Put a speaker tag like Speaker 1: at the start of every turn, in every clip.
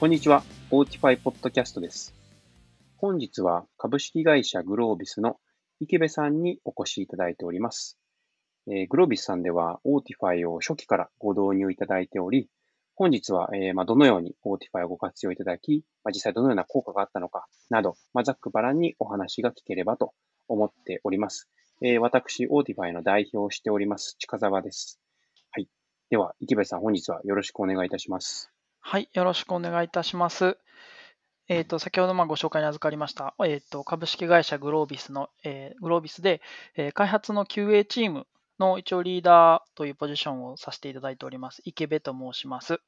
Speaker 1: こんにちは。 Autify ポッドキャストです。本日は株式会社グロービスの池部さんにお越しいただいております。えーグロービスさんでは Autify を初期からご導入いただいており、本日は、えーまあ、どのように Autify をご活用いただき、まあ、実際どのような効果があったのかなど、ま、ざっくばらんにお話が聞ければと思っております。えー私、 Autify の代表をしております、近澤です。はい。では、池部さん、本日はよろしくお願いいたします。
Speaker 2: はい、よろしくお願いいたします。えっ、と、先ほどまあご紹介に預かりました、えっ、と、株式会社グロービスの、えーグロービスで、えー開発の QA チームの一応リーダーというポジションをさせていただいております。池部と申します。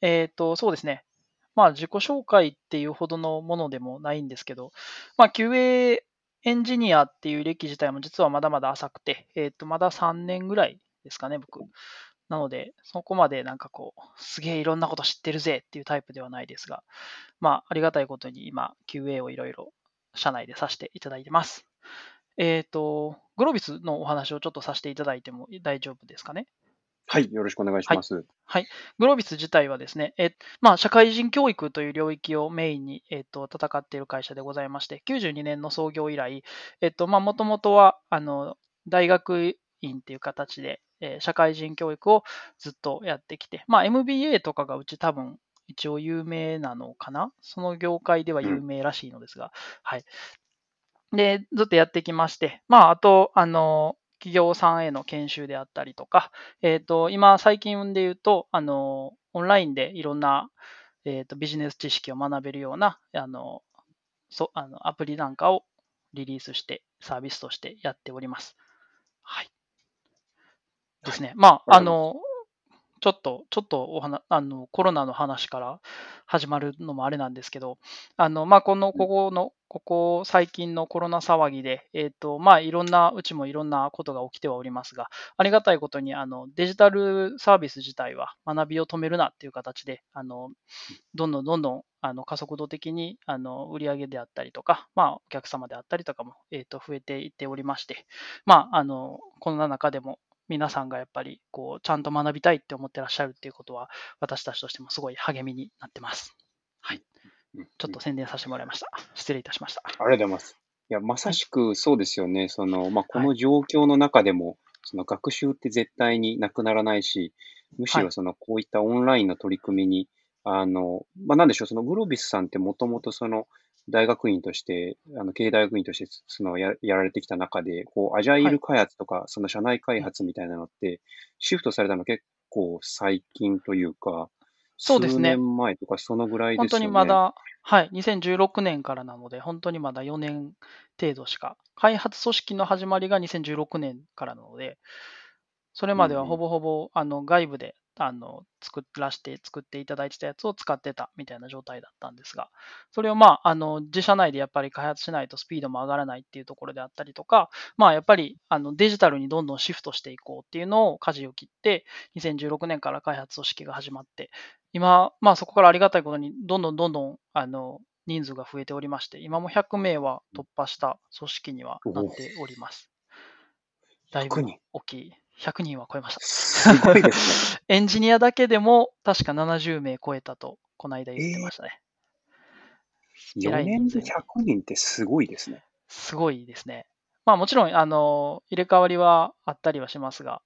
Speaker 2: えっ、と、そうですね。まあ、自己紹介っていうほどのものでもないんですけど、まあ、QA エンジニアっていう歴自体も実はまだまだ浅くて、えっ、と、まだ3年ぐらいですかね、僕。なので、そこまでなんかこう、すげえいろんなこと知ってるぜっていうタイプではないですが、まあ、ありがたいことに今、QA をいろいろ社内でさせていただいてます。えっ、と、グロービスのお話をちょっとさせていただいても大丈夫ですかね？
Speaker 1: はい。よろしくお願いします。
Speaker 2: グロービス自体はですね、えまあ、社会人教育という領域をメインに、えっと戦っている会社でございまして、92年の創業以来、えっとまあ、もともとはあの大学院っていう形で、えー社会人教育をずっとやってきて、まあ、MBA とかがうち多分一応有名なのかな？その業界では有名らしいのですが、はい。で、ずっとやってきまして、まあ、あと、あの、企業さんへの研修であったりとか、えっ、と、今、最近で言うと、あの、オンラインでいろんな、えっ、と、ビジネス知識を学べるような、あの、そあのアプリなんかをリリースして、サービスとしてやっております。はい。ですね。まあ、
Speaker 1: あ
Speaker 2: の、ちょっと、ちょっとお話、あの、コロナの話から始まるのもあれなんですけど、あの、まあ、この、ここの、ここ最近のコロナ騒ぎで、えっ、と、まあ、いろんな、うちもいろんなことが起きてはおりますが、ありがたいことに、あの、デジタルサービス自体は学びを止めるなっていう形で、あの、どんどんどんどん、あの、加速度的に、あの、売上であったりとか、まあ、お客様であったりとかも、えっ、と、増えていっておりまして、まあ、あの、こんな中でも、皆さんがやっぱり、こう、ちゃんと学びたいって思ってらっしゃるっていうことは、私たちとしてもすごい励みになってます。はい。
Speaker 1: うん
Speaker 2: ちょっと宣伝させてもらいました。失礼いたしました。
Speaker 1: ありがとうございます。いや、まさしくそうですよね。その、まあ、この状況の中でも、その学習って絶対になくならないし、むし
Speaker 2: はい
Speaker 1: ろその、こういったオンラインの取り組みに、あの、まあ、なんでしょう、そのグロービスさんってもともとその、大学院として、あの、経営大学院として、そのや、やられてきた中で、こう、アジャイル開発とか、その社内開発みたいなのって、シフトされたの結構最近というか、
Speaker 2: そうですね。
Speaker 1: 数年前とか、そのぐらいですよね。
Speaker 2: 本当にまだ、はい、2016年からなので、本当にまだ4年程度しか、開発組織の始まりが2016年からなので、それまでは
Speaker 1: うん。
Speaker 2: ほぼほぼあの外部であの作らして作っていただいてたやつを使ってたみたいな状態だったんですが、それをまあ、あの自社内でやっぱり開発しないとスピードも上がらないっていうところであったりとか、まあやっぱりあのデジタルにどんどんシフトしていこうっていうのを舵を切って、2016年から開発組織が始まって、今、まあそこからありがたいことに、どんどんどんどんあの人数が増えておりまして、今も100名は突破した組織にはなっております。だいぶ
Speaker 1: 100人
Speaker 2: 大きい。100人は超えました。
Speaker 1: すごいですね。
Speaker 2: エンジニアだけでも確か70名超えたと、この間言ってましたね。えら
Speaker 1: 4
Speaker 2: い
Speaker 1: 年で
Speaker 2: 人数に
Speaker 1: 100人ってすごいですね。
Speaker 2: すごいですね。まあもちろん、あの、入れ替わりはあったりはしますが、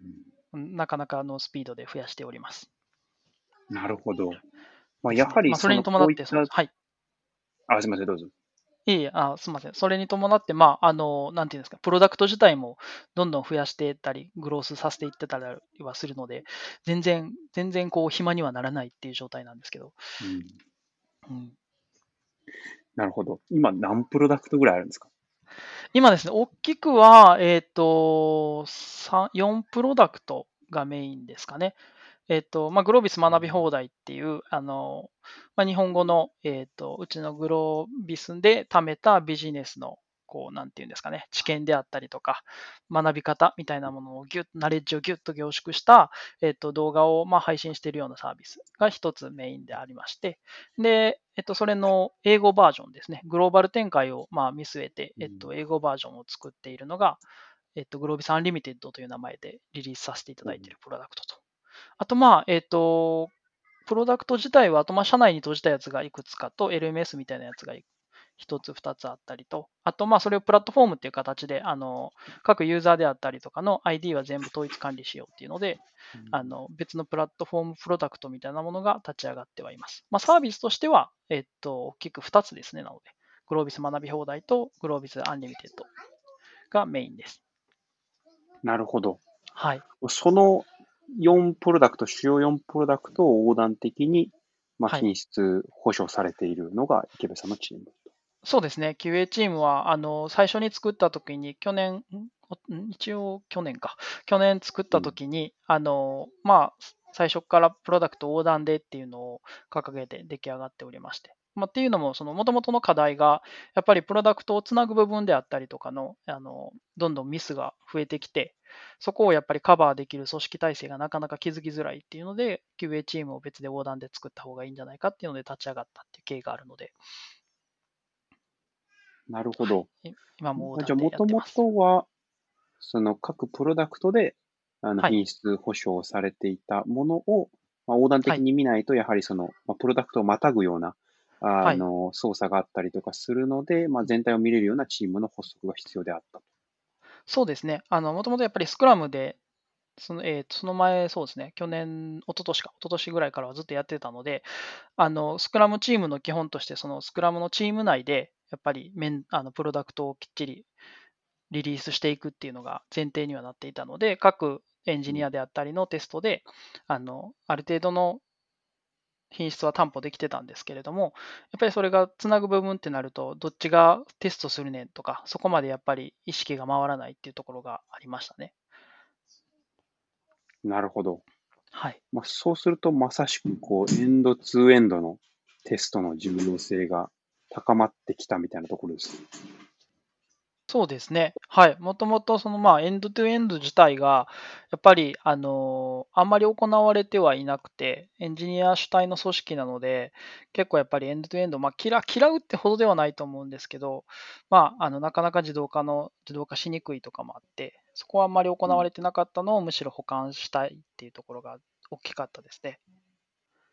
Speaker 1: うん
Speaker 2: うんなかなかのスピードで増やしております。
Speaker 1: なるほど。まあ、やはり
Speaker 2: まあ、それに伴って、はい。
Speaker 1: あ、すみません、どうぞ。
Speaker 2: いえあすみません。それに伴って、まあ、あの、なんていうんですか、プロダクト自体もどんどん増やしていったり、グロースさせていってたりはするので、全然、全然こう、暇にはならないっていう状態なんですけど、
Speaker 1: うん
Speaker 2: うん、
Speaker 1: なるほど。今、何プロダクトぐらいあるんですか？
Speaker 2: 今ですね、大きくは、えっ、と、3 4プロダクトがメインですかね。えっ、と、まあ、グロービス学び放題っていう、あの、まあ、日本語の、えっ、と、うちのグロービスで貯めたビジネスの、こう、なんていうんですかね、知見であったりとか、学び方みたいなものをギュッ、ナレッジをギュッと凝縮した、えっ、と、動画を、まあ、配信しているようなサービスが一つメインでありまして、で、えっと、それの英語バージョンですね。グローバル展開をまあ見据えて、えっと、英語バージョンを作っているのが、えっと、グロービス Unlimited という名前でリリースさせていただいているプロダクトと。あと、まあ、えっと、プロダクト自体は、あとまあ社内に閉じたやつがいくつかと、LMS みたいなやつが1つ、2つあったりと、あとまあそれをプラットフォームっていう形で、あの各ユーザーであったりとかの ID は全部統一管理しようっていうので、あの別のプラットフォームプロダクトみたいなものが立ち上がってはいます。まあ、サービスとしては、えっと、大きく2つですね、なので、グロービス学び放題とグロービス Unlimited がメインです。
Speaker 1: なるほど。
Speaker 2: はい。
Speaker 1: その4プロダクト、主要4プロダクトを横断的に、まあ、品質保証されているのが池部さんのチーム。
Speaker 2: そうですね、QA チームはあの最初に作ったときに、去年、一応去年か、去年作ったときに、うん、あのまあ、最初からプロダクト横断でっていうのを掲げて出来上がっておりまして、まあ、っていうのも、その元々の課題が、やっぱりプロダクトをつなぐ部分であったりとかの、あのどんどんミスが増えてきて、そこをやっぱりカバーできる組織体制がなかなか築きづらいっていうので、QA チームを別で横断で作った方がいいんじゃないかっていうので立ち上がったっていう経緯があるので。
Speaker 1: なるほど。
Speaker 2: 今も
Speaker 1: じゃあ、もともとは、その各プロダクトであの品質保証されていたものを、まあ、横断的に見ないと、やはりその、まあ、プロダクトをまたぐようなあの、操作があったりとかするので、まあ、全体を見れるようなチームの発足が必要であったと。
Speaker 2: そうですね。あの、もともとやっぱりスクラムで、そのえー、その前、そうですね、去年、一昨年か、一昨年ぐらいからはずっとやってたので、あのスクラムチームの基本として、そのスクラムのチーム内で、やっぱりメンあのプロダクトをきっちりリリースしていくっていうのが前提にはなっていたので、各エンジニアであったりのテストで、あのある程度の品質は担保できてたんですけれども、やっぱりそれがつなぐ部分ってなると、どっちがテストするねんとか、そこまでやっぱり意識が回らないっていうところがありましたね。
Speaker 1: なるほど。
Speaker 2: はい。
Speaker 1: まあ、そうすると、まさしくこう、エンドツーエンドのテストの重要性が高まってきたみたいなところです。
Speaker 2: そうですね。はい。もともとそのまあエンドトゥエンド自体が、やっぱりあのあんまり行われてはいなくて、エンジニア主体の組織なので、結構やっぱりエンドトゥエンド、まあ嫌嫌うってほどではないと思うんですけど、まあ、あのなかなか自動化の、自動化しにくいとかもあって、そこはあんまり行われてなかったのをむしろ保管したいっていうところが大きかったですね。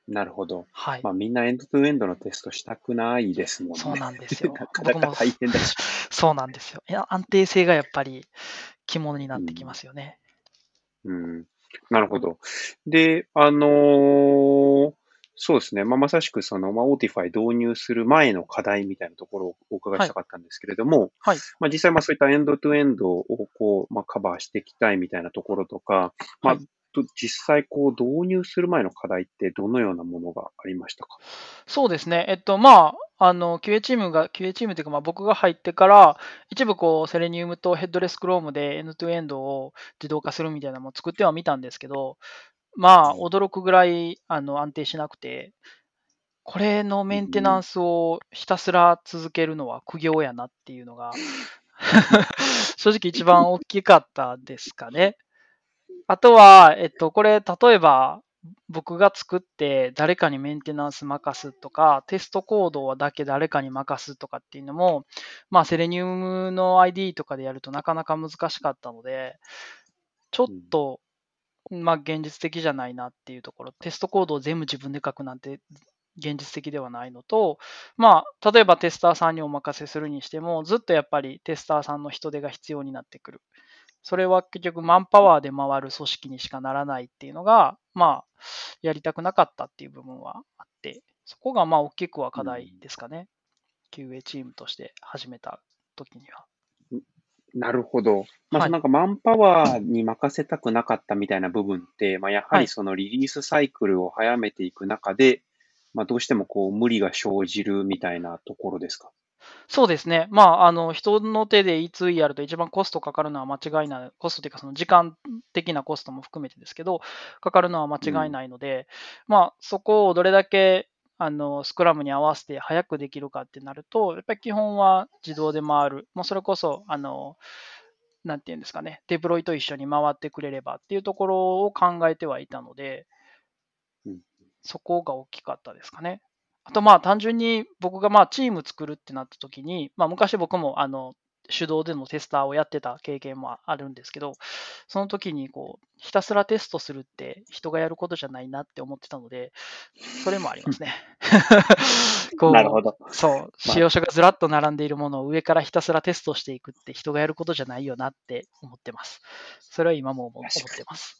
Speaker 1: なるほど。
Speaker 2: はい。
Speaker 1: まあみんなエンドトゥエンドのテストしたくないですもんね。
Speaker 2: そうなんですよ。
Speaker 1: なかなか大変だし。
Speaker 2: そうなんですよ。いや、安定性がやっぱり肝になってきますよね。
Speaker 1: うん。うん、なるほど。で、あのー、そうですね。まあ、まさしくその、まあ、 Autify 導入する前の課題みたいなところをお伺いしたかったんですけれども、
Speaker 2: はい。
Speaker 1: まあ、実際、まあ、そういった end to end をこう、まあ、カバーしていきたいみたいなところとか、まあ、と実際こう導入する前の課題ってどのようなものがありましたか？
Speaker 2: そうですね。えっと、まあ、あの、QA チームが、QA チームというか、まあ、僕が入ってから、一部こう、セレニウムとヘッドレスクロームでエンドトゥエンドを自動化するみたいなのも作ってはみたんですけど、まあ、驚くぐらいあの安定しなくて、これのメンテナンスをひたすら続けるのは苦行やなっていうのが 正直一番大きかったですかね。あとは、えっと、これ、例えば、僕が作って誰かにメンテナンス任すとか、テストコードはだけ誰かに任すとかっていうのも、まあ、セレニウムの ID とかでやるとなかなか難しかったので、ちょっと、まあ、現実的じゃないなっていうところ、テストコードを全部自分で書くなんて現実的ではないのと、まあ、例えばテスターさんにお任せするにしても、ずっとやっぱりテスターさんの人手が必要になってくる。それは結局マンパワーで回る組織にしかならないっていうのが、まあ、やりたくなかったっていう部分はあって、そこがまあ大きくは課題ですかね。うん、QA チームとして始めた時には。
Speaker 1: なるほど。まあ、なんかマンパワーに任せたくなかったみたいな部分って、まあ、やはりそのリリースサイクルを早めていく中で、まあ、どうしてもこう無理が生じるみたいなところですか？
Speaker 2: そうですね。まあ、あの、人の手でいつやると一番コストかかるのは間違いない、コストというかその時間的なコストも含めてですけど、かかるのは間違いないので、うん、まあ、そこをどれだけあのスクラムに合わせて早くできるかってなると、やっぱり基本は自動で回る。もうそれこそ、あの、なんていうんですかね、デプロイと一緒に回ってくれればっていうところを考えてはいたので、
Speaker 1: うん、
Speaker 2: そこが大きかったですかね。あとまあ単純に僕がまあチーム作るってなった時に、まあ昔僕もあの手動でのテスターをやってた経験もあるんですけど、その時にこう、ひたすらテストするって人がやることじゃないなって思ってたので、それもありますね。こう
Speaker 1: なるほど。
Speaker 2: そう、使用書がずらっと並んでいるものを上からひたすらテストしていくって人がやることじゃないよなって思ってます。それは今も思ってます。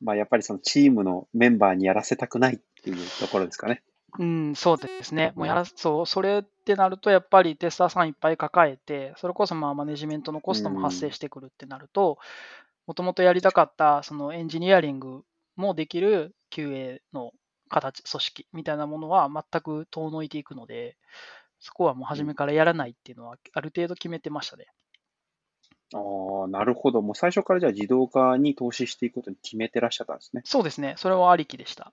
Speaker 1: まあ、やっぱりそのチームのメンバーにやらせたくないっていうところですかね。
Speaker 2: うん、そうですね。もうやらそう、それってなると、やっぱりテスターさんいっぱい抱えて、それこそまあマネジメントのコストも発生してくるってなると、もともとやりたかったそのエンジニアリングもできる QA の形、組織みたいなものは全く遠のいていくので、そこはもう初めからやらないっていうのはある程度決めてましたね。
Speaker 1: ああ、なるほど。もう最初からじゃあ自動化に投資していくことに決めてらっしゃったんですね。
Speaker 2: そうですね。それはありきでした。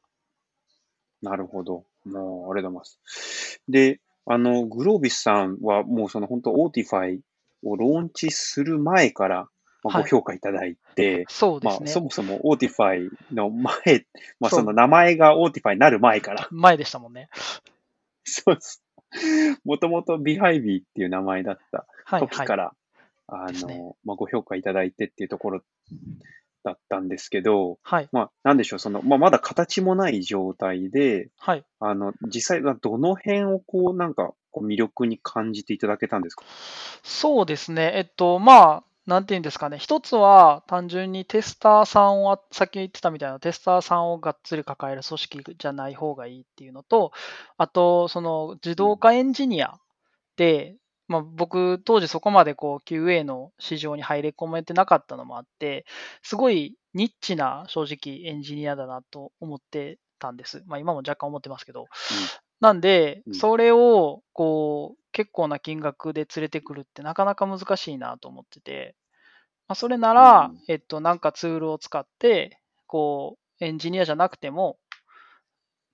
Speaker 1: なるほど。もう、ありがとうございます。で、あの、グロービスさんはもうその本当、 Autify をローンチする前から、まあ、
Speaker 2: はい
Speaker 1: ご評価いただいて、まあ、
Speaker 2: そうですね。
Speaker 1: そもそも Autify の前、まあ、
Speaker 2: そ
Speaker 1: の名前が Autify になる前から、
Speaker 2: 前でしたもんね。
Speaker 1: そうです。もともとビハイビーっていう名前だった
Speaker 2: はい、はい。
Speaker 1: 時から、あの、まあ、ご評価いただいてっていうところだったんですけど、
Speaker 2: はい。
Speaker 1: まあ、なんでしょう、その、まあ、まだ形もない状態で、
Speaker 2: はい。
Speaker 1: あの、実際はどの辺をこう、なんか、魅力に感じていただけたんですか？
Speaker 2: そうですね。えっと、まあ、なんていうんですかね。一つは、単純にテスターさんを、さっき言ってたみたいなテスターさんをがっつり抱える組織じゃない方がいいっていうのと、あと、その自動化エンジニアで、まあ、僕、当時そこまでこう QA の市場に入り込めてなかったのもあって、すごいニッチな正直エンジニアだなと思ってたんです。まあ、今も若干思ってますけど。なんで
Speaker 1: う、ん
Speaker 2: それをこう結構な金額で連れてくるってなかなか難しいなと思ってて、まあ、それなら
Speaker 1: うん、
Speaker 2: えっと、なんかツールを使って、こう、エンジニアじゃなくても、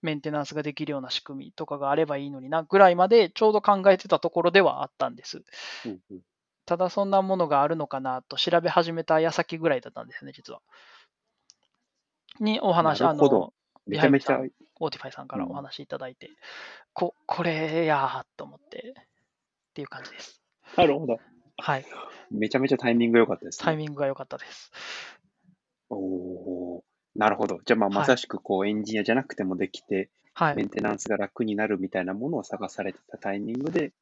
Speaker 2: メンテナンスができるような仕組みとかがあればいいのになぐらいまでちょうど考えてたところではあったんです。
Speaker 1: うんうん
Speaker 2: ただそんなものがあるのかなと調べ始めた矢先ぐらいだったんですね、実は。にお話、あの、
Speaker 1: めちゃめちゃ、
Speaker 2: ビオーティファイさんからお話いただいて、ここれやーと思ってっていう感じです。
Speaker 1: なるほど。
Speaker 2: はい。
Speaker 1: めちゃめちゃタイミング良かったです、ね。
Speaker 2: タイミングが良かったです。
Speaker 1: おおーなるほど。じゃあ、まあ、
Speaker 2: はい
Speaker 1: まさしく、こう、エンジニアじゃなくてもできて、
Speaker 2: はい。
Speaker 1: メンテナンスが楽になるみたいなものを探されてたタイミングで、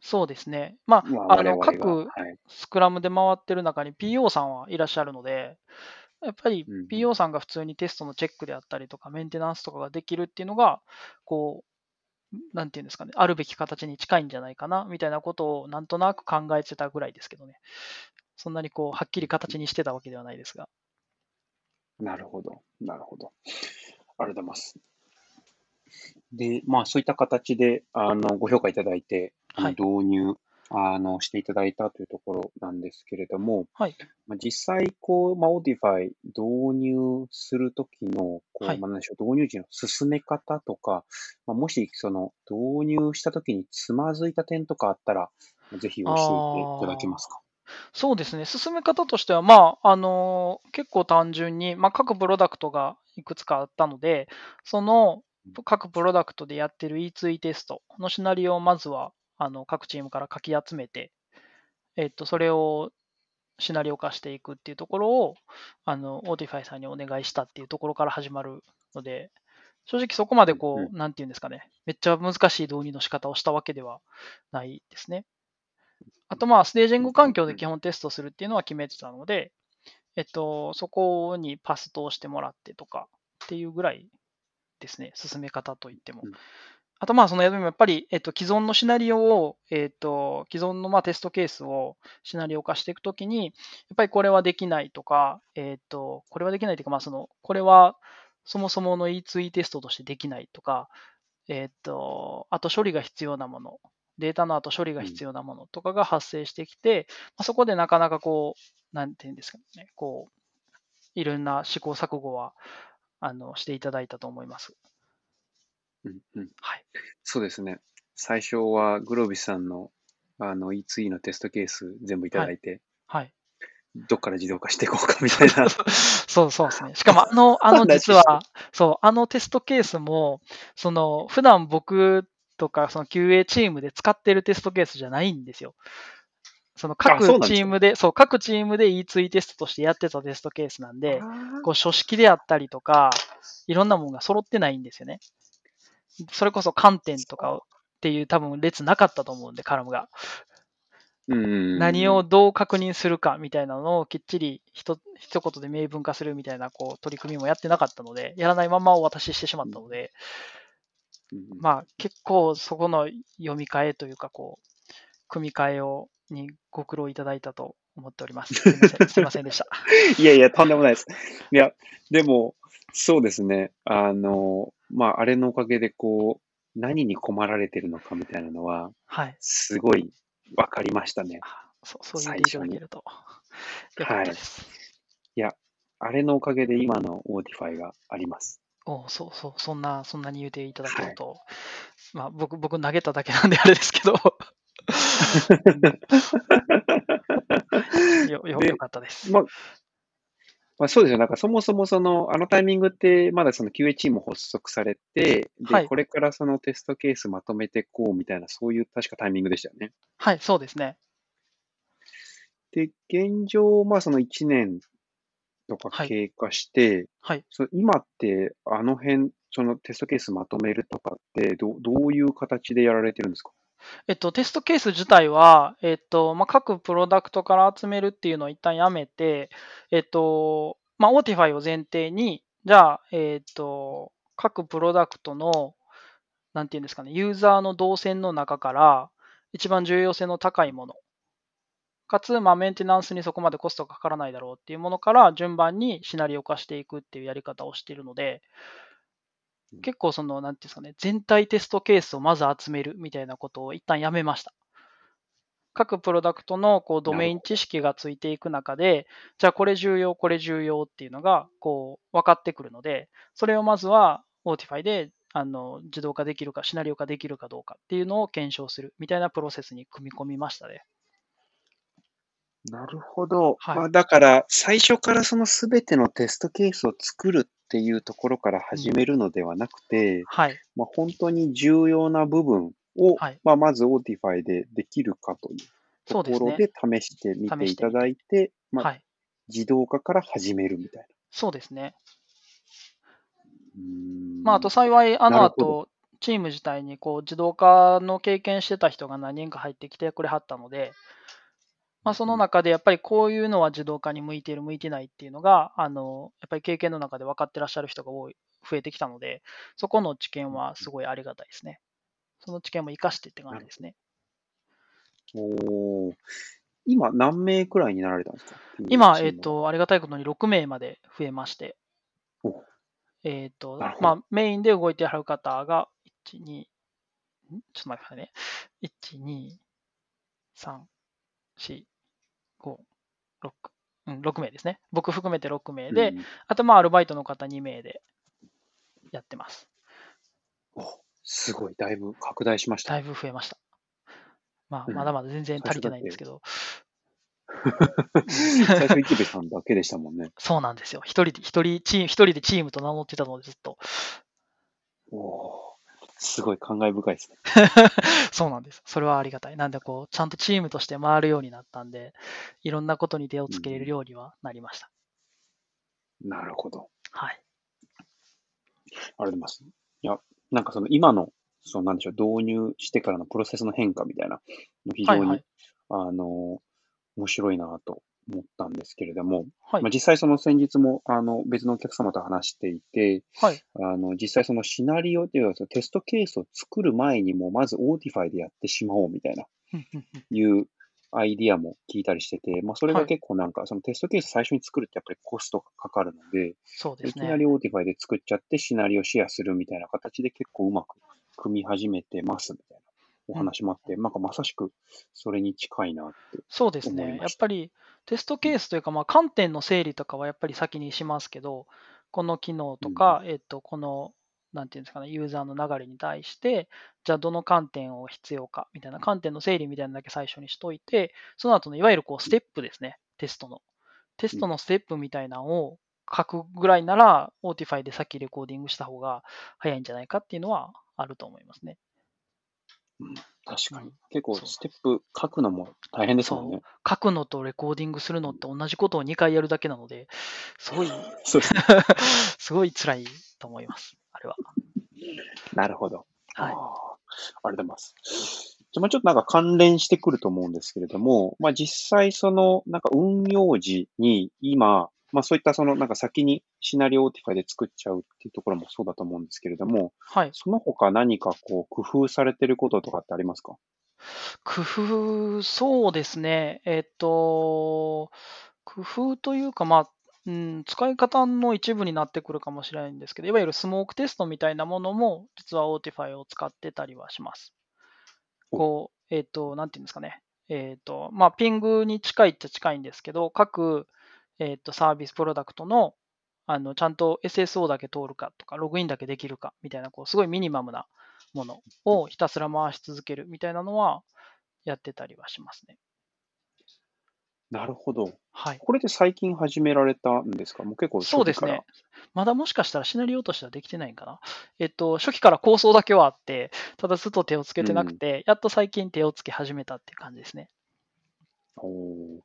Speaker 2: そうですね。ま
Speaker 1: まあ、
Speaker 2: あ、あの、
Speaker 1: 我々が、
Speaker 2: 各
Speaker 1: はい。
Speaker 2: スクラムで回ってる中に PO さんはいらっしゃるので、やっぱり
Speaker 1: うん
Speaker 2: PO さんが普通にテストのチェックであったりとか、メンテナンスとかができるっていうのが、こう、なんていうんですかね、あるべき形に近いんじゃないかな、みたいなことをなんとなく考えてたぐらいですけどね。そんなにこう、はっきり形にしてたわけではないですが。
Speaker 1: なるほど。なるほど。ありがとうございます。で、まあ、そういった形で、あの、ご評価いただいて、あの
Speaker 2: はい
Speaker 1: 導入、あの、していただいたというところなんですけれども、
Speaker 2: はい。
Speaker 1: まあ、実際、こう、まあ、 Autify 導入するときの、こう、
Speaker 2: はい
Speaker 1: まあ、なんでしょう、導入時の進め方とか、まあ、もし、その、導入したときにつまずいた点とかあったら、ぜひ教えていただけますか？
Speaker 2: そうですね、進め方としては、まああの結構単純に、まあ、各プロダクトがいくつかあったので、その各プロダクトでやってる E2E テストのシナリオをまずはあの各チームからかき集めて、えっと、それをシナリオ化していくっていうところを、あの、 Autify さんにお願いしたっていうところから始まるので、正直そこまでこ
Speaker 1: う
Speaker 2: なんていうんですかね、めっちゃ難しい導入の仕方をしたわけではないですね。あと、まあ、ステージング環境で基本テストするっていうのは決めてたので、えっと、そこにパス通してもらってとかっていうぐらいですね、進め方といっても。
Speaker 1: うん。
Speaker 2: あと、まあ、そのやっぱり、えっと、既存のシナリオを、えっと、既存のまあテストケースをシナリオ化していくときに、やっぱりこれはできないとか、えっと、これはできないというか、まあ、その、これはそもそもの E2E テストとしてできないとか、えっと、あと処理が必要なもの、データの後処理が必要なものとかが発生してきて、まあ、そこでなかなかこう、なんていうんですかね、こう、いろんな試行錯誤は、あの、していただいたと思います。
Speaker 1: うんうん、
Speaker 2: はい。
Speaker 1: そうですね。最初はグロービスさんのあの E2E のテストケース全部いただいて、
Speaker 2: はい。
Speaker 1: どっから自動化していこうかみたいな。
Speaker 2: そうそうですね。しかも、あの、あの、
Speaker 1: 話
Speaker 2: 実は、そう、あのテストケースも、その、普段僕とか、その QA チームで使ってるテストケースじゃないんですよ。その各チームで、そう、各チームで E2 テストとしてやってたテストケースなんで、こう書式であったりとか、いろんなものが揃ってないんですよね。それこそ観点とかっていう多分列なかったと思うんで、カラムが。
Speaker 1: うん
Speaker 2: 何をどう確認するかみたいなのをきっちりひと一言で明文化するみたいなこう取り組みもやってなかったので、やらないままお渡ししてしまったので、
Speaker 1: うん
Speaker 2: まあ結構そこの読み替えというか、こう、組み替えをにご苦労いただいたと思っております。すいません ませんでした。
Speaker 1: いやいや、とんでもないです。いや、でも、そうですね。あの、まあ、あれのおかげで、こう、何に困られてるのかみたいなのは、
Speaker 2: はい。
Speaker 1: すごい分かりましたね。
Speaker 2: そうそう言っていただけると。よかったです。
Speaker 1: あれのおかげで今の Autify があります。
Speaker 2: おうそうそう、そんな、そんなに言うていただけると、まあ僕、僕投げただけなんであれですけど、よよ
Speaker 1: で
Speaker 2: よかったです。
Speaker 1: まあ、まあ、そうですよ。なんかそもそもその、あのタイミングって、まだその QA チーム発足されて、で、
Speaker 2: はい
Speaker 1: これからそのテストケースまとめていこうみたいな、そういう確かタイミングでしたよね。
Speaker 2: はい、そうですね。
Speaker 1: で、現状、まあその1年とか
Speaker 2: はい
Speaker 1: 経過して、
Speaker 2: はい。
Speaker 1: その今って、あの辺、そのテストケースまとめるとかって、どどういう形でやられてるんですか？
Speaker 2: えっと、テストケース自体は、えっと、まあ、各プロダクトから集めるっていうのを一旦やめて、えっと、まあ、 Autify を前提に、じゃあ、えっと、各プロダクトの、なんていうんですかね、ユーザーの動線の中から、一番重要性の高いもの、かつ、まあ、メンテナンスにそこまでコストがかからないだろうっていうものから、順番にシナリオ化していくっていうやり方をしているので、結構その、なんていうんですかね、全体テストケースをまず集めるみたいなことを一旦やめました。各プロダクトのこうドメイン知識がついていく中で、じゃあこれ重要、これ重要っていうのがこう分かってくるので、それをまずは Autify であの自動化できるか、シナリオ化できるかどうかっていうのを検証するみたいなプロセスに組み込みましたね。
Speaker 1: なるほど。
Speaker 2: はい
Speaker 1: まあ、だから、最初からそのすべてのテストケースを作るっていうところから始めるのではなくて、
Speaker 2: はい。
Speaker 1: まあ、本当に重要な部分を、
Speaker 2: はい
Speaker 1: まあ、まず Autify でできるかという
Speaker 2: そうですね
Speaker 1: ところで試してみていただいて、まあ
Speaker 2: はい。
Speaker 1: 自動化から始めるみたい
Speaker 2: そうですね。
Speaker 1: な。う
Speaker 2: まあ、あと幸い、あの
Speaker 1: なるほ
Speaker 2: 後、チーム自体にこう自動化の経験してた人が何人か入ってきてくれはったので、まあ、その中でやっぱりこういうのは自動化に向いている、向いてないっていうのが、あのやっぱり経験の中で分かってらっしゃる人が多い増えてきたので、そこの知見はすごいありがたいですね。その知見も生かしてって感じですね。
Speaker 1: おー。今、何名くらいになられたんですか？
Speaker 2: 今、えっ、と、ありがたいことに6名まで増えまして。
Speaker 1: お、
Speaker 2: えっ、と
Speaker 1: なる、ほど。
Speaker 2: まあ、メインで動いてはる方が、1、2、ん？ちょっと待ってくださいね。1、2、3、4、5、6、うん、6名ですね。僕含めて6名で、
Speaker 1: うん
Speaker 2: あと、まあ、アルバイトの方2名でやってます。
Speaker 1: おすごい、だいぶ拡大しました。
Speaker 2: だいぶ増えました。まあ、
Speaker 1: うん
Speaker 2: まだまだ全然足りてないんですけど、
Speaker 1: 最初、池部さんだけでしたもんね。
Speaker 2: そうなんですよ。一人で、一人チーム、一人でチームと名乗ってたので、ずっと。
Speaker 1: おーすごい感慨深いですね。
Speaker 2: そうなんです。それはありがたい。なんで、こう、ちゃんとチームとして回るようになったんで、いろんなことに手をつけれるようにはなりました。
Speaker 1: なるほど。
Speaker 2: はい。
Speaker 1: ありがとうございます。いや、なんかその今の、そのなんでしょう、導入してからのプロセスの変化みたいなの非常に、
Speaker 2: はいはい
Speaker 1: あの、面白いなと思ったんですけれども、
Speaker 2: はい
Speaker 1: まあ、。実際その先日もあの別のお客様と話していて、
Speaker 2: はい。
Speaker 1: あの実際そのシナリオっていうかテストケースを作る前にもまず Autify でやってしまおうみたいないうアイディアも聞いたりしてて、まあ、それが
Speaker 2: はい
Speaker 1: 結構なんか、そのテストケース最初に作るってやっぱりコストがかかるので、
Speaker 2: そうですね
Speaker 1: いきなり。Autify で作っちゃってシナリオシェアするみたいな形で結構うまく組み始めてますみたいなお話もあって、なんかまさしくそれに近いなって。
Speaker 2: そうですね。やっぱりテストケースというか、まあ、観点の整理とかはやっぱり先にしますけど、この機能とか、えっと、この、なんていうんですかね、ユーザーの流れに対して、じゃあどの観点を必要かみたいな、観点の整理みたいなのだけ最初にしといて、その後のいわゆるこうステップですね、テストの。テストのステップみたいなのを書くぐらいなら、Autify でさっきレコーディングした方が早いんじゃないかっていうのはあると思いますね。
Speaker 1: 確かに
Speaker 2: うん。
Speaker 1: 結構ステップ書くのも大変ですもんね。
Speaker 2: 書くのとレコーディングするのって同じことを2回やるだけなので、すごい、
Speaker 1: そうですね。
Speaker 2: すごい辛いと思います、あれは。
Speaker 1: なるほど。
Speaker 2: はい
Speaker 1: ありがとうございます。じゃあちょっとなんか関連してくると思うんですけれども、まあ実際そのなんか運用時に今、まあそういったそのなんか先にシナリオ Autify で作っちゃうっていうところもそうだと思うんですけれども、
Speaker 2: はい。
Speaker 1: その他何かこう工夫されてることとかってありますか？
Speaker 2: 工夫、そうですね。えっと、工夫というか、まあ、うん、使い方の一部になってくるかもしれないんですけど、いわゆるスモークテストみたいなものも、実は Autify を使ってたりはします。こう、えっと、なんていうんですかね。えっと、まあ、ピングに近いっちゃ近いんですけど、各、えっと、サービスプロダクトの、あの、ちゃんと SSO だけ通るかとか、ログインだけできるかみたいな、こう、すごいミニマムなものをひたすら回し続けるみたいなのはやってたりはしますね。
Speaker 1: なるほど。
Speaker 2: はい。
Speaker 1: これで最近始められたんですか？もう結構
Speaker 2: そうですね。まだもしかしたらシナリオとしてはできてないんかな。えっと、初期から構想だけはあって、ただずっと手をつけてなくて、やっと最近手をつけ始めたっていう感じですね。
Speaker 1: おー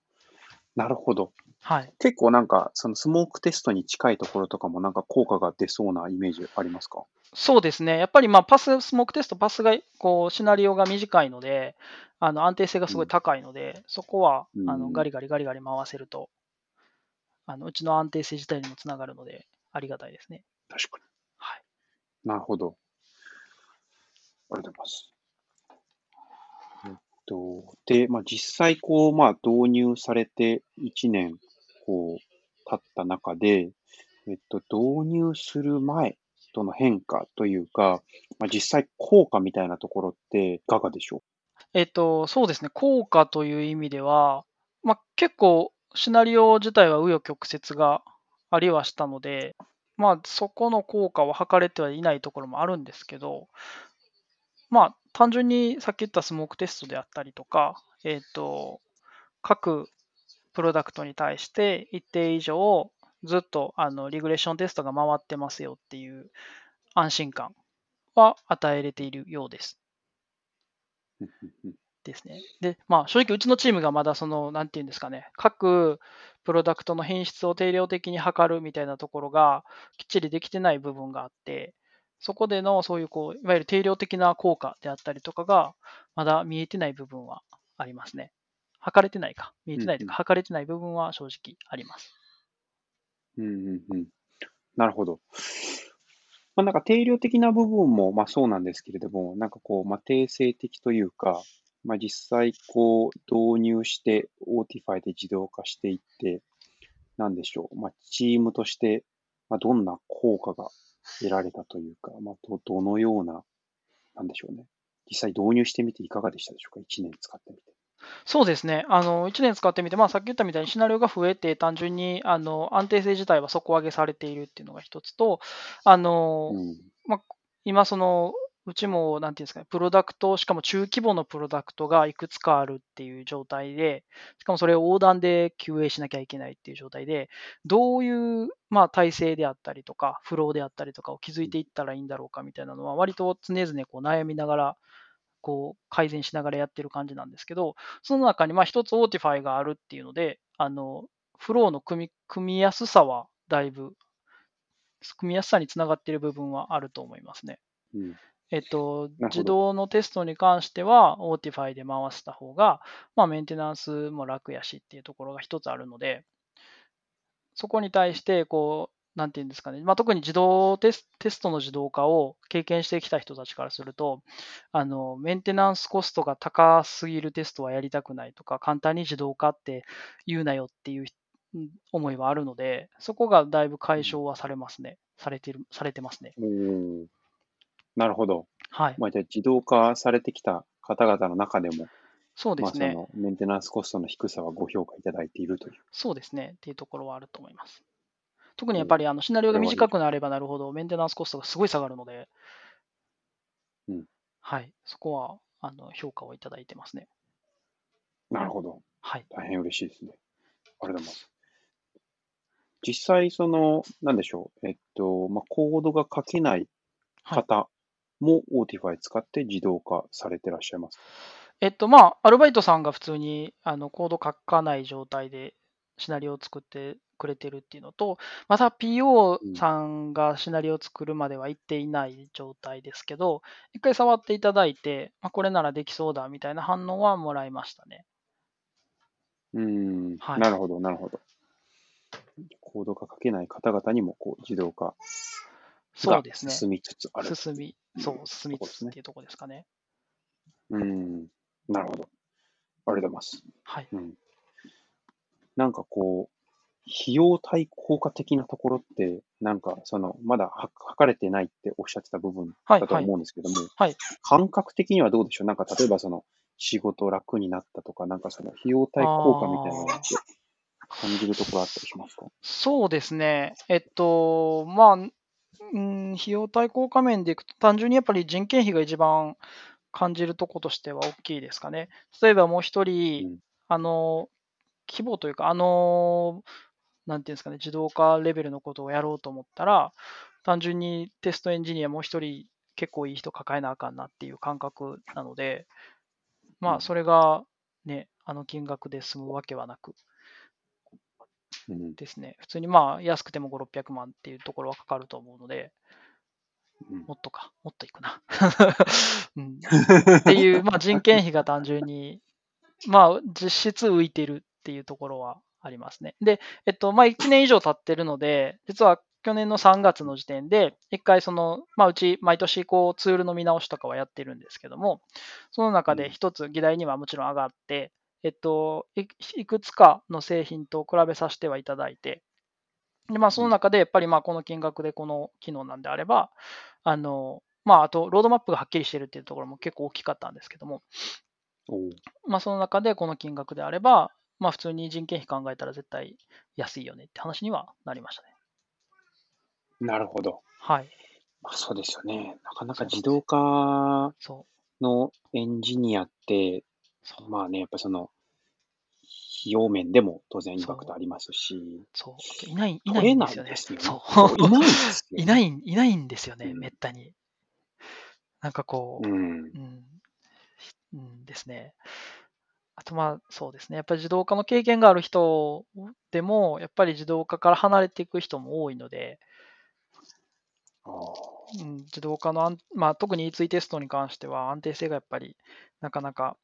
Speaker 1: なるほど。
Speaker 2: はい。
Speaker 1: 結構なんか、そのスモークテストに近いところとかもなんか効果が出そうなイメージありますか？
Speaker 2: そうですね。やっぱりまあパス、スモークテスト、パスが、こう、シナリオが短いので、あの安定性がすごい高いので、そこは
Speaker 1: うん
Speaker 2: あのガリガリガリガリ回せると、あのうちの安定性自体にもつながるので、ありがたいですね。
Speaker 1: 確かに。
Speaker 2: はい。
Speaker 1: なるほど。ありがとうございます。えっと、で、まあ、実際こう、まあ、導入されて1年、こう、経った中で、えっと、導入する前との変化というか、まあ、実際効果みたいなところっていかがでしょう？
Speaker 2: えっと、そうですね、効果という意味では、まあ、結構、シナリオ自体は紆余曲折がありはしたので、まあ、そこの効果は測れてはいないところもあるんですけど、まあ、単純にさっき言ったスモークテストであったりとか、えっと、各プロダクトに対して一定以上、ずっとあのリグレッションテストが回ってますよっていう安心感は与えれているようです。ですね。で、まあ、正直、うちのチームがまだその、なんていうんですかね、各プロダクトの品質を定量的に測るみたいなところがきっちりできてない部分があって、そこでのそういうこう、いわゆる定量的な効果であったりとかが、まだ見えてない部分はありますね。測れてないか。見えてないというか、測れてない部分は正直あります。
Speaker 1: うんうんうん。なるほど。まあ、なんか定量的な部分もまあそうなんですけれども、なんかこう、まあ、定性的というか、まあ、実際こう導入して Autify で自動化していって、なんでしょう、まあ、チームとして、まあ、どんな効果が得られたというか、まあ、どどのような、なんでしょうね。実際導入してみていかがでしたでしょうか ?1 年使ってみて。
Speaker 2: そうですね。あの、1年使ってみて、まあ、さっき言ったみたいにシナリオが増えて、単純にあの安定性自体は底上げされているっていうのが一つと、あの、
Speaker 1: うん。
Speaker 2: まあ、今、その、うちも、なんていうんですかね、プロダクト、しかも中規模のプロダクトがいくつかあるっていう状態で、しかもそれを横断で QA しなきゃいけないっていう状態で、どういう、まあ、体制であったりとか、フローであったりとかを築いていったらいいんだろうかみたいなのは、割と常々こう悩みながら、こう改善しながらやってる感じなんですけど、その中にまあ一つ Autify があるっていうので、あのフローの組み組みやすさはだいぶ、組みやすさにつながっている部分はあると思いますね。
Speaker 1: うん。
Speaker 2: えっと、自動のテストに関しては、Autify で回した方が、まあ、メンテナンスも楽やしっていうところが一つあるので、そこに対して、こう、なんていうんですかね、まあ、特に自動テステストの自動化を経験してきた人たちからすると、あのメンテナンスコストが高すぎるテストはやりたくないとか、簡単に自動化って言うなよっていううん思いはあるので、そこがだいぶ解消はされますね。されてる、されてますね。
Speaker 1: なるほど。
Speaker 2: はい。
Speaker 1: まあ、じゃあ自動化されてきた方々の中でも、まあ、
Speaker 2: そうですね。
Speaker 1: メンテナンスコストの低さはご評価いただいているという。
Speaker 2: そうですね。っていうところはあると思います。特にやっぱりあのシナリオが短くなればなるほど、メンテナンスコストがすごい下がるので、
Speaker 1: うん
Speaker 2: はい。そこはあの評価をいただいてますね。
Speaker 1: なるほど。
Speaker 2: はい。
Speaker 1: 大変嬉しいですね。ありがとうございます。実際、その、なんでしょう、えっと、まあ、コードが書けない
Speaker 2: はい
Speaker 1: 方も Autify 使って自動化されてらっしゃいますか
Speaker 2: えっと、まあ、アルバイトさんが普通にあのコード書かない状態でシナリオを作ってくれてるっていうのと、また PO さんがシナリオを作るまでは行っていない状態ですけど、一回触っていただいて、まあ、これならできそうだみたいな反応はもらいましたね。
Speaker 1: うん、
Speaker 2: はい
Speaker 1: なるほど、なるほど。コードが書けない方々にもこう自動化が。進みつつある。
Speaker 2: 進み、そう、進みつつっていうところですかね。
Speaker 1: うん、なるほど。ありがとうございます。
Speaker 2: はい。
Speaker 1: うん。なんかこう、費用対効果的なところって、なんかその、まだは測れてないっておっしゃってた部分
Speaker 2: はい、
Speaker 1: だと
Speaker 2: はい。
Speaker 1: 思うんですけども、
Speaker 2: はい
Speaker 1: 感覚的にはどうでしょう？なんか例えばその、仕事楽になったとか、なんかその費用対効果みたいなのって感じるところあったりしますか？
Speaker 2: そうですね。えっと、まあ、うん、費用対効果面でいくと、単純にやっぱり人件費が一番感じるところとしては大きいですかね。例えばもう一人、
Speaker 1: うん
Speaker 2: あの、規模というか、あの、なんていうんですかね、自動化レベルのことをやろうと思ったら、単純にテストエンジニアもう一人結構いい人抱えなあかんなっていう感覚なので、ま
Speaker 1: うん
Speaker 2: あ、それがね、あの金額で済むわけはなく、
Speaker 1: うん。
Speaker 2: ですね。普通にまあ安くても5、600万っていうところはかかると思うので、
Speaker 1: うん
Speaker 2: もっとか、もっといくな。うん、っていう、まあ人件費が単純に、まあ実質浮いてるっていうところはありますね。で、えっと、まあ1年以上経ってるので、実は去年の3月の時点で、一回その、まあうち毎年こうツールの見直しとかはやってるんですけども、その中で一つ議題にはもちろん上がって、えっと、いいくつかの製品と比べさせてはいただいて、でまあ、その中でやっぱりまあこの金額でこの機能なんであれば、あのまあ、あとロードマップがはっきりしてるっていうところも結構大きかったんですけども、まあ、その中でこの金額であれば、まあ、普通に人件費考えたら絶対安いよねって話にはなりましたね。
Speaker 1: なるほど。
Speaker 2: はい。
Speaker 1: まあそうですよね。なかなか自動化。のエンジニアって。まあね、やっぱその、費用面でも当然インパクトありますし、
Speaker 2: そう。いない、いないんですよね。
Speaker 1: ないないんですよ、ね。
Speaker 2: いない、いないんですよね、
Speaker 1: うん
Speaker 2: めったに。なんかこう、
Speaker 1: うん。
Speaker 2: うん、うんですね。あとまあそうですね。やっぱり自動化の経験がある人でも、やっぱり自動化から離れていく人も多いので、うん、自動化の安、まあ、特に E2 テストに関しては安定性がやっぱりなかなか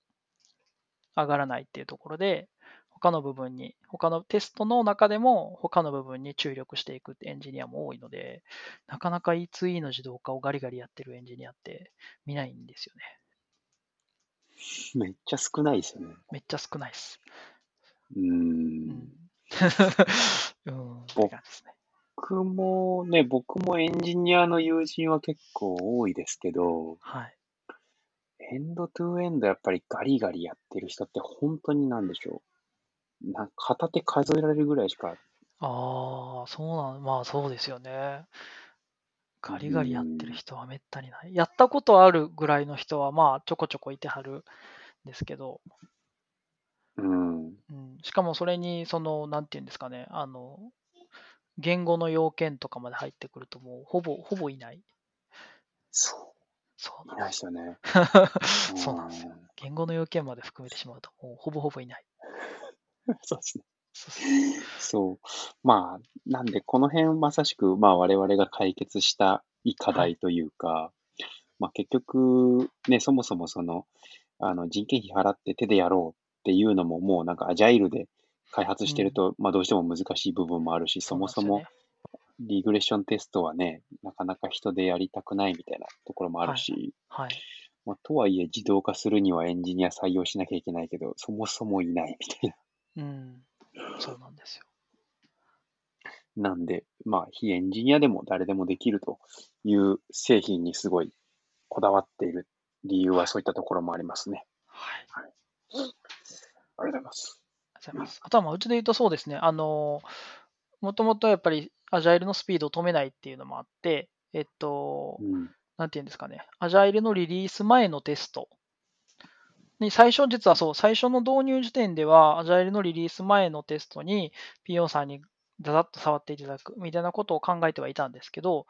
Speaker 2: 上がらないっていうところで、他の部分に、他のテストの中でも他の部分に注力していくエンジニアも多いので、なかなか E2E の自動化をガリガリやってるエンジニアって見ないんですよね。
Speaker 1: めっちゃ少ないですよね。
Speaker 2: めっちゃ少ないです。
Speaker 1: うー。
Speaker 2: うんん。うん。って感じですね。
Speaker 1: 僕もね、僕もエンジニアの友人は結構多いですけど、
Speaker 2: はい。
Speaker 1: エンドトゥーエンドやっぱりガリガリやってる人って本当になんでしょう。な片手数えられるぐらいしか、
Speaker 2: ああ、そうなん、まあそうですよね。ガリガリやってる人はめったにない。やったことあるぐらいの人はまあちょこちょこいてはるんですけど、
Speaker 1: うん。
Speaker 2: うん、しかもそれにその、なんていうんですかね、あの、言語の要件とかまで入ってくるともうほぼ、ほぼいない。
Speaker 1: そ
Speaker 2: そう
Speaker 1: う、
Speaker 2: ないんです。
Speaker 1: よね。
Speaker 2: そうなんです よ。言語の要件まで含めてしまうと、もうほぼほぼいない。
Speaker 1: うん。そうですね。
Speaker 2: そう。
Speaker 1: まあ、なんで、この辺まさしく、まあ、我々が解決したい課題というか、まあ、結局、ね、そもそもその、あの、人件費払って手でやろうっていうのも、もうなんかアジャイルで開発してると、まあ、どうしても難しい部分もあるし、そもそもリグレッションテストはね、なかなか人でやりたくないみたいなところもあるし、
Speaker 2: はい。
Speaker 1: まあ、とはいえ自動化するにはエンジニア採用しなきゃいけないけど、そもそもいないみたいな。
Speaker 2: うん。そうなんですよ。
Speaker 1: なんで、まあ、非エンジニアでも誰でもできるという製品にすごいこだわっている理由はそういったところもありますね。
Speaker 2: はい。
Speaker 1: ありがとうございます。
Speaker 2: ありがとうございます。あとは、まあ、うちで言うとそうですね、あの、もともとやっぱり、アジャイルのスピードを止めないっていうのもあって、えっと、
Speaker 1: うん。
Speaker 2: なんていうんですかね、アジャイルのリリース前のテストに、最初、実はそう、最初の導入時点では、アジャイルのリリース前のテストに、PO さんにざざっと触っていただくみたいなことを考えてはいたんですけど、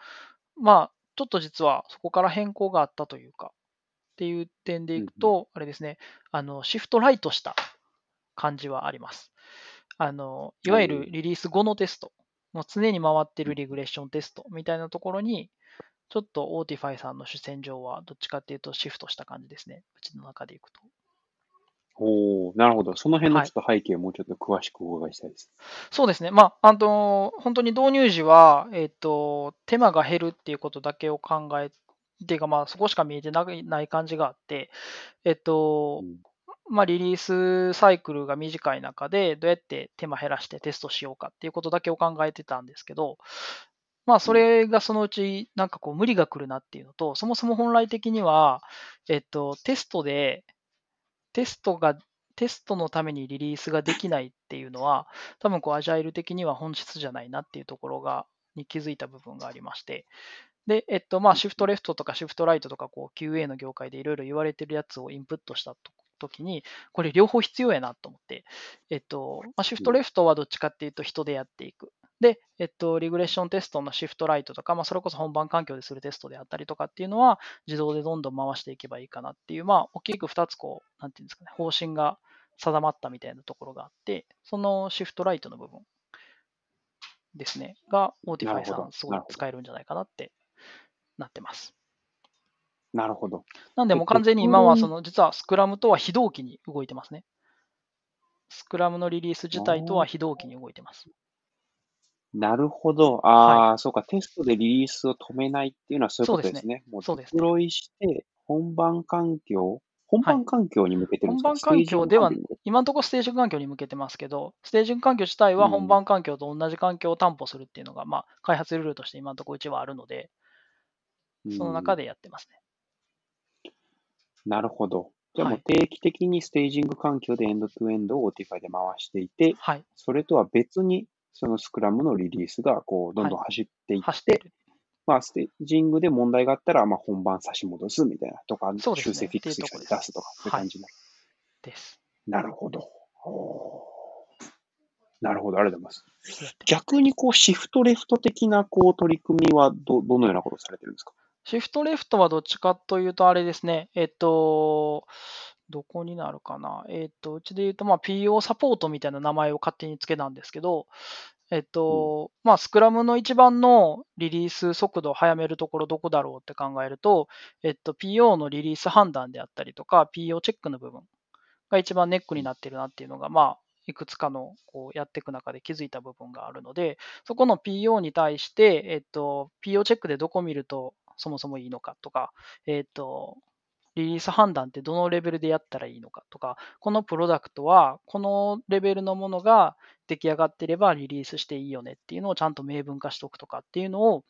Speaker 2: まあ、ちょっと実はそこから変更があったというか、っていう点でいくと、あれですね、あの、シフトライトした感じはあります。あの、いわゆるリリース後のテスト、もう常に回ってるリグレッションテストみたいなところに、ちょっと Autify さんの主戦場はどっちかっていうとシフトした感じですね。うちの中でいくと。
Speaker 1: おなるほど。その辺のちょっと背景をもうちょっと詳しくお伺いしたいです。
Speaker 2: はい、そうですね。まあ、あの、本当に導入時は、えっ、ー、と、手間が減るっていうことだけを考えていうか、まあ、そこしか見えてない感じがあって、えっ、ー、と、うんまあ、リリースサイクルが短い中で、どうやって手間減らしてテストしようかっていうことだけを考えてたんですけど、まあ、それがそのうち、なんかこう、無理が来るなっていうのと、そもそも本来的には、えっと、テストで、テストが、テストのためにリリースができないっていうのは、多分こう、アジャイル的には本質じゃないなっていうところが、に気づいた部分がありまして、で、えっと、まあ、シフトレフトとかシフトライトとか、こう、QA の業界でいろいろ言われてるやつをインプットしたと時に、これ両方必要やなと思って、えっと、まあ、シフトレフトはどっちかっていうと人でやっていく。で、えっと、リグレッションテストのシフトライトとか、まあ、それこそ本番環境でするテストであったりとかっていうのは、自動でどんどん回していけばいいかなっていう、まあ、大きく2つこう、なんていうんですかね、方針が定まったみたいなところがあって、そのシフトライトの部分ですね、が、 Autify さん、すごい使えるんじゃないかなってなってます。
Speaker 1: なるほど。
Speaker 2: なんでもう完全に今はその、実はスクラムとは非同期に動いてますね。スクラムのリリース自体とは非同期に動いてます。
Speaker 1: なるほど。ああ、はい、そうか。テストでリリースを止めないっていうのはそういうことですね。そうですね。もうデプロイして、本番環境、本番環境に向けてるんですか、
Speaker 2: 番環境では、今のところステージ環境に向けてますけど、ステージ環境自体は本番環境と同じ環境を担保するっていうのが、うん、まあ、開発ルールとして今のところうちはあるので、その中でやってますね。
Speaker 1: なるほど。じゃあもう定期的にステージング環境でエンドトゥエンドを OTFI で回していて、はい、それとは別にそのスクラムのリリースがこうどんどん走っていって、はい、まあ、ステージングで問題があったら、まあ、本番差し戻すみたいなとか、ね、修正フィックス出すとか、そういう感じになる。
Speaker 2: です。
Speaker 1: なるほど。なるほど、ありがとうございます。逆にこうシフトレフト的なこう取り組みはどどのようなことをされてるんですか？
Speaker 2: シフトレフトはどっちかというと、あれですね、えっと、どこになるかな？えっと、うちで言うと、まあ、PO サポートみたいな名前を勝手につけたんですけど、えっと、まあ、スクラムの一番のリリース速度を早めるところどこだろうって考えると、えっと、PO のリリース判断であったりとか、PO チェックの部分が一番ネックになってるなっていうのが、まあ、いくつかのこうやっていく中で気づいた部分があるので、そこの PO に対して、えっと、PO チェックでどこ見るとそもそもいいのかとか、えっ、ー、と、リリース判断ってどのレベルでやったらいいのかとか、このプロダクトはこのレベルのものが出来上がってればリリースしていいよねっていうのをちゃんと明文化しておくとかっていうのを、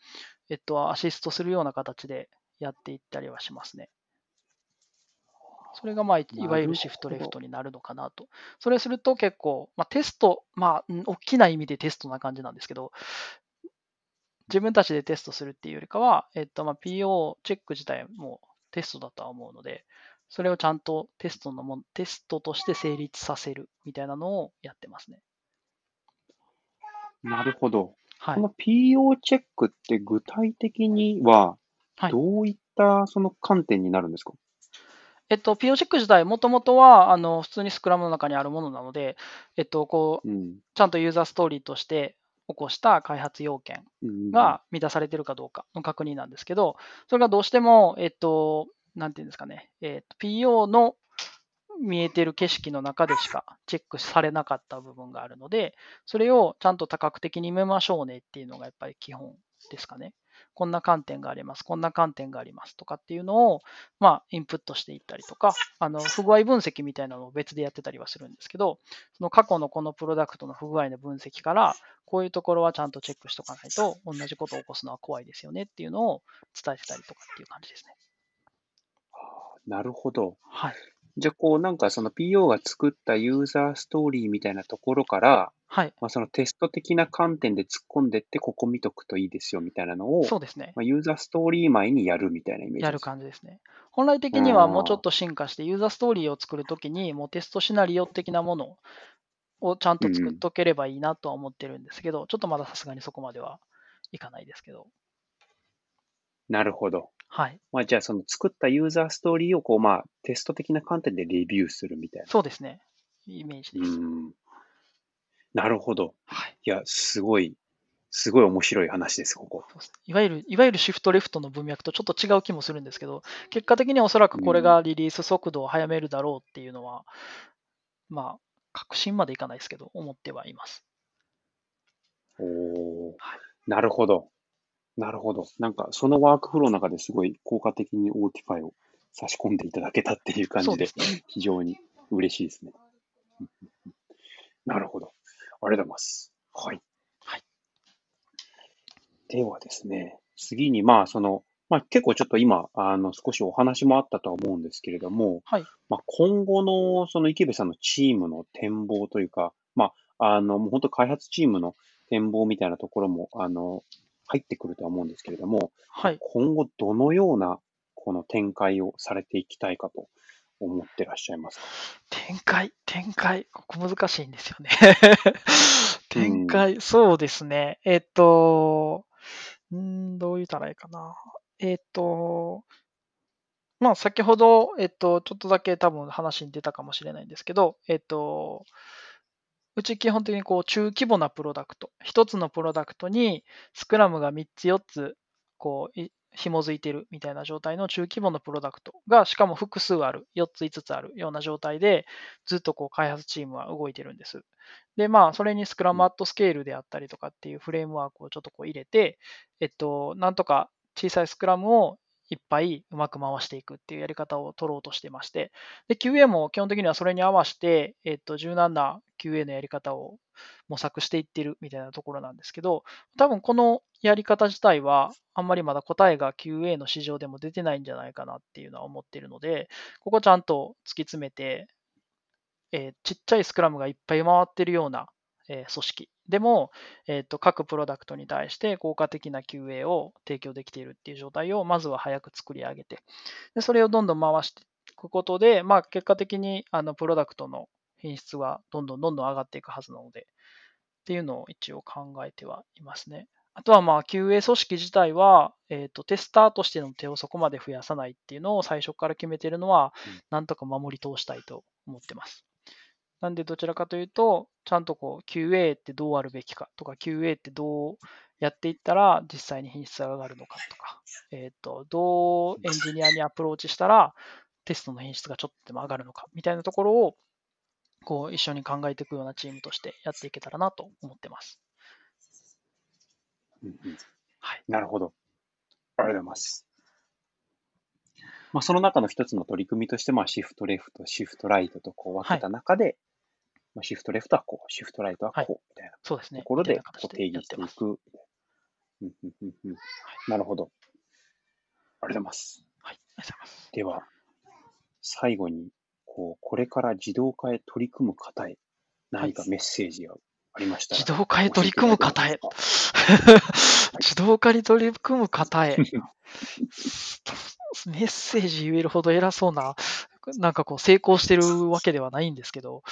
Speaker 2: えっと、アシストするような形でやっていったりはしますね。それが、まあ、いわゆるシフトレフトになるのかなと。それすると結構、まあ、テスト、まあ、大きな意味でテストな感じなんですけど、自分たちでテストするっていうよりかは、えっと、まあ、PO チェック自体もテストだとは思うので、それをちゃんとテストのも、テストとして成立させるみたいなのをやってますね。
Speaker 1: なるほど。はい、この PO チェックって具体的には、どういったその観点になるんですか、はい
Speaker 2: えっと、PO チェック自体、もともとはあの普通にスクラムの中にあるものなので、えっと、こう、うん、ちゃんとユーザーストーリーとして起こした開発要件が満たされているかどうかの確認なんですけど、それがどうしても、えっと、なんていうんですかね、えっと、PO の見えてる景色の中でしかチェックされなかった部分があるので、それをちゃんと多角的に見ましょうねっていうのがやっぱり基本ですかね。こんな観点があります、こんな観点がありますとかっていうのを、まあ、インプットしていったりとか、あの不具合分析みたいなのを別でやってたりはするんですけど、その過去のこのプロダクトの不具合の分析から、こういうところはちゃんとチェックしとかないと、同じことを起こすのは怖いですよねっていうのを伝えてたりとかっていう感じですね。
Speaker 1: なるほど。
Speaker 2: はい。
Speaker 1: じゃあ、こう、なんかその PO が作ったユーザーストーリーみたいなところから、
Speaker 2: はい。
Speaker 1: まあ、そのテスト的な観点で突っ込んでって、ここ見とくといいですよみたいなのを、
Speaker 2: そうですね。
Speaker 1: まあ、ユーザーストーリー前にやるみたいなイメージ
Speaker 2: やる感じですね。本来的にはもうちょっと進化して、ユーザーストーリーを作るときに、もうテストシナリオ的なものをちゃんと作っとければいいなとは思ってるんですけど、ちょっとまださすがにそこまではいかないですけど。
Speaker 1: なるほど。
Speaker 2: はい。
Speaker 1: まあ、じゃあ、その作ったユーザーストーリーを、こう、まあ、テスト的な観点でレビューするみたいな。
Speaker 2: そうですね。イメージです。
Speaker 1: うん。なるほど。
Speaker 2: はい。
Speaker 1: いや、すごい、すごい面白い話です、ここ。
Speaker 2: そうですいわゆる、いわゆるシフトレフトの文脈とちょっと違う気もするんですけど、結果的におそらくこれがリリース速度を速めるだろうっていうのは、まあ、確信までいかないですけど、思ってはいます。
Speaker 1: おお
Speaker 2: はい
Speaker 1: なるほど。なるほど。なんか、そのワークフローの中ですごい効果的に Otify を差し込んでいただけたっていう感じで。非常に嬉しいですね。なるほど。ありがとうございます。はい。
Speaker 2: はい
Speaker 1: ではですね、次に、まあ、その、まあ、結構ちょっと今、あの、少しお話もあったとは思うんですけれども、
Speaker 2: はい。
Speaker 1: まあ、今後の、その池部さんのチームの展望というか、まあ、あの、もう本当開発チームの展望みたいなところも、あの、入ってくるとは思うんですけれども、
Speaker 2: はい。
Speaker 1: 今後どのような、この展開をされていきたいかと思ってらっしゃいますか？
Speaker 2: 展開、展開、ここ難しいんですよね。展開、そうですね。えっと、んーどう言ったらいいかな。えっと、まあ、先ほど、えっと、ちょっとだけ多分話に出たかもしれないんですけど、えっと、うち基本的にこう中規模なプロダクト、一つのプロダクトにスクラムが3つ4つこうい紐づいてるみたいな状態の中規模のプロダクトがしかも複数ある、4つ5つあるような状態でずっとこう開発チームは動いてるんです。で、まあ、それにスクラムアットスケールであったりとかっていうフレームワークをちょっとこう入れて、えっと、なんとか小さいスクラムをいっぱいうまく回していくっていうやり方を取ろうとしてまして、で、QA も基本的にはそれに合わせて、えっと、柔軟な QA のやり方を模索していってるみたいなところなんですけど、多分このやり方自体は、あんまりまだ答えが QA の市場でも出てないんじゃないかなっていうのは思ってるので、ここちゃんと突き詰めて、えーちっちゃいスクラムがいっぱい回ってるような、えー組織でも、えーと、各プロダクトに対して効果的な QA を提供できているっていう状態をまずは早く作り上げて、でそれをどんどん回していくことで、まあ、結果的にあのプロダクトの品質はどんどんどんどん上がっていくはずなので、っていうのを一応考えてはいますね。あとはまあ QA 組織自体は、えーと、テスターとしての手をそこまで増やさないっていうのを最初から決めているのは
Speaker 1: うん、
Speaker 2: なんとか守り通したいと思ってます。なんでどちらかというと、ちゃんとこう QA ってどうあるべきかとか、QA ってどうやっていったら実際に品質が上がるのかとか、えっ、と、どうエンジニアにアプローチしたらテストの品質がちょっとでも上がるのかみたいなところをこう一緒に考えていくようなチームとしてやっていけたらなと思ってます。
Speaker 1: うんうん
Speaker 2: はい。
Speaker 1: なるほど。ありがとうございます。まあ、その中の一つの取り組みとして、まあ、シフトレフト、シフトライトとこう分けた中で、まあ、シフトレフトはこう、シフトライトはこう、みたいな
Speaker 2: そうですね。
Speaker 1: ところでこう定義。してていく。うんうんうんうんなるほど。ありがとうございます。
Speaker 2: はい。ありがとうございます。
Speaker 1: では、最後に、こう、これから自動化へ取り組む方へ、何かメッセージがありましたら、
Speaker 2: 自動化へ取り組む方へ。自動化に取り組む方へ。メッセージ言えるほど偉そうな、なんかこう成功してるわけではないんですけど、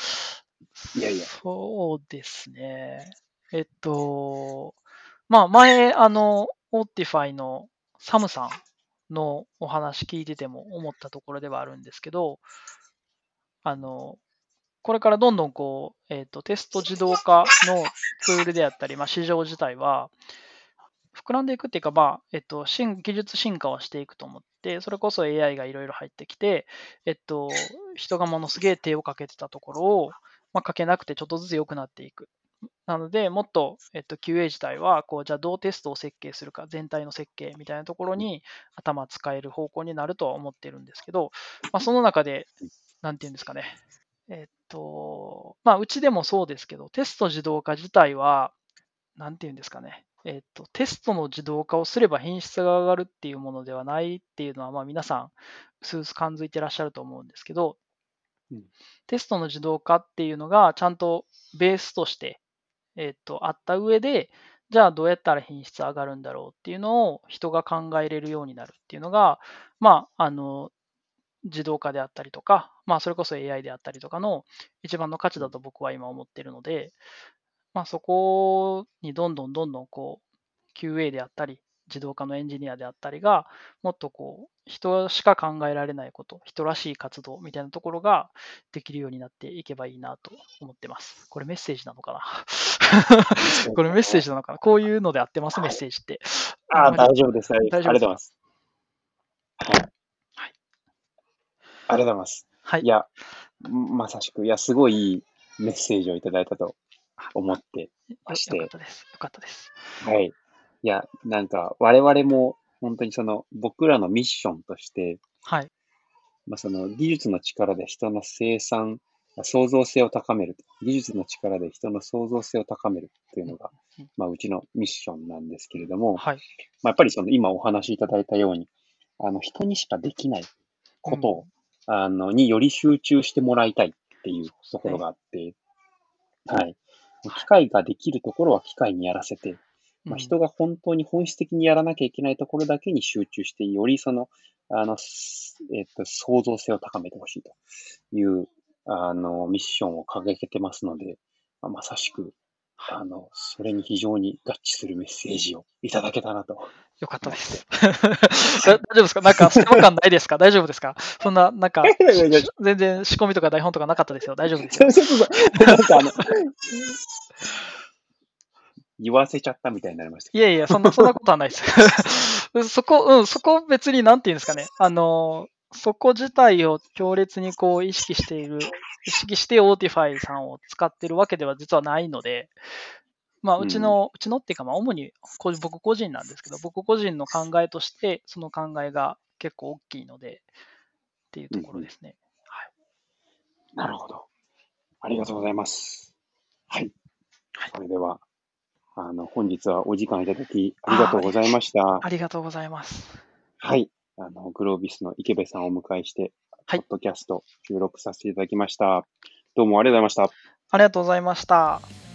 Speaker 1: いやいや
Speaker 2: そうですね。えっと、まあ前、あの、 Autify のサムさんのお話聞いてても思ったところではあるんですけど、あの、これからどんどんこう、えっと、テスト自動化のツールであったり、まあ、市場自体は、膨らんでいくっていうか、まあ、えっと、進技術進化をしていくと思って、それこそ AI がいろいろ入ってきて、えっと、人がものすげえ手をかけてたところを、まあ、かけなくてちょっとずつ良くなっていく。なので、もっと、えっと、QA 自体は、こう、じゃあどうテストを設計するか、全体の設計みたいなところに頭使える方向になるとは思ってるんですけど、まあ、その中で、なんていうんですかね。えっと、まあ、うちでもそうですけど、テスト自動化自体は、なんていうんですかね。えっと、テストの自動化をすれば品質が上がるっていうものではないっていうのは、まあ、皆さん、うすうす感づいてらっしゃると思うんですけど、テストの自動化っていうのが、ちゃんとベースとして、えっと、あった上で、じゃあどうやったら品質上がるんだろうっていうのを人が考えれるようになるっていうのが、まあ、あの、自動化であったりとか、まあ、それこそ AI であったりとかの一番の価値だと僕は今思ってるので、まあ、そこにどんどんどんどんこう QA であったり、自動化のエンジニアであったりが、もっとこう、人しか考えられないこと、人らしい活動みたいなところができるようになっていけばいいなと思ってます。これメッセージなのかな？これメッセージなのかな？こういうので合ってます、メッセージって。
Speaker 1: ああ、大丈夫です。大丈夫です。ありがとうございます。はい。はい、ありがとうございます。はい。いや、まさしく、いや、すごいいいメッセージをいただいたと思ってまして。
Speaker 2: よかったです。よかったです。
Speaker 1: はい。いや、なんか、我々も本当にその、僕らのミッションとして、
Speaker 2: はい。
Speaker 1: まあ、その技術の力で人の生産、創造性を高める。技術の力で人の創造性を高めるというのが、まあ、うちのミッションなんですけれども、
Speaker 2: はい。
Speaker 1: まあ、やっぱりその今お話しいただいたように、あの、人にしかできないことを、うん、あの、により集中してもらいたいっていうところがあって、はい。機械ができるところは機械にやらせて、まあ、人が本当に本質的にやらなきゃいけないところだけに集中して、よりその、あの、えっ、と、創造性を高めてほしいという、あの、ミッションを掲げてますので、まあ、まさしく、あの、それに非常に合致するメッセージをいただけたなと。
Speaker 2: よかったです。大丈夫ですか？なんか、隙間感ないですか？大丈夫ですか？そんな、なんか、全然仕込みとか台本とかなかったですよ。大丈夫ですよ。なんかあの、
Speaker 1: 言わせちゃったみたいになりました。
Speaker 2: いやいや、そんな、そんなことはないです。そこ、うん、そこ別になんていうんですかね。あの、そこ自体を強烈にこう意識している、意識して Autify さんを使ってるわけでは実はないので、まあ、うちの、うん、うちのっていうか、まあ、主に僕個人なんですけど、僕個人の考えとして、その考えが結構大きいので、っていうところですね。うん、はい。
Speaker 1: なるほど。ありがとうございます。はい。はい、それでは、あの、本日はお時間いただきありがとうございました。
Speaker 2: ありがとうございます。
Speaker 1: はい。あの、グロービスの池部さんをお迎えして、はい。ポッドキャスト収録させていただきました。どうもありがとうございました。
Speaker 2: ありがとうございました。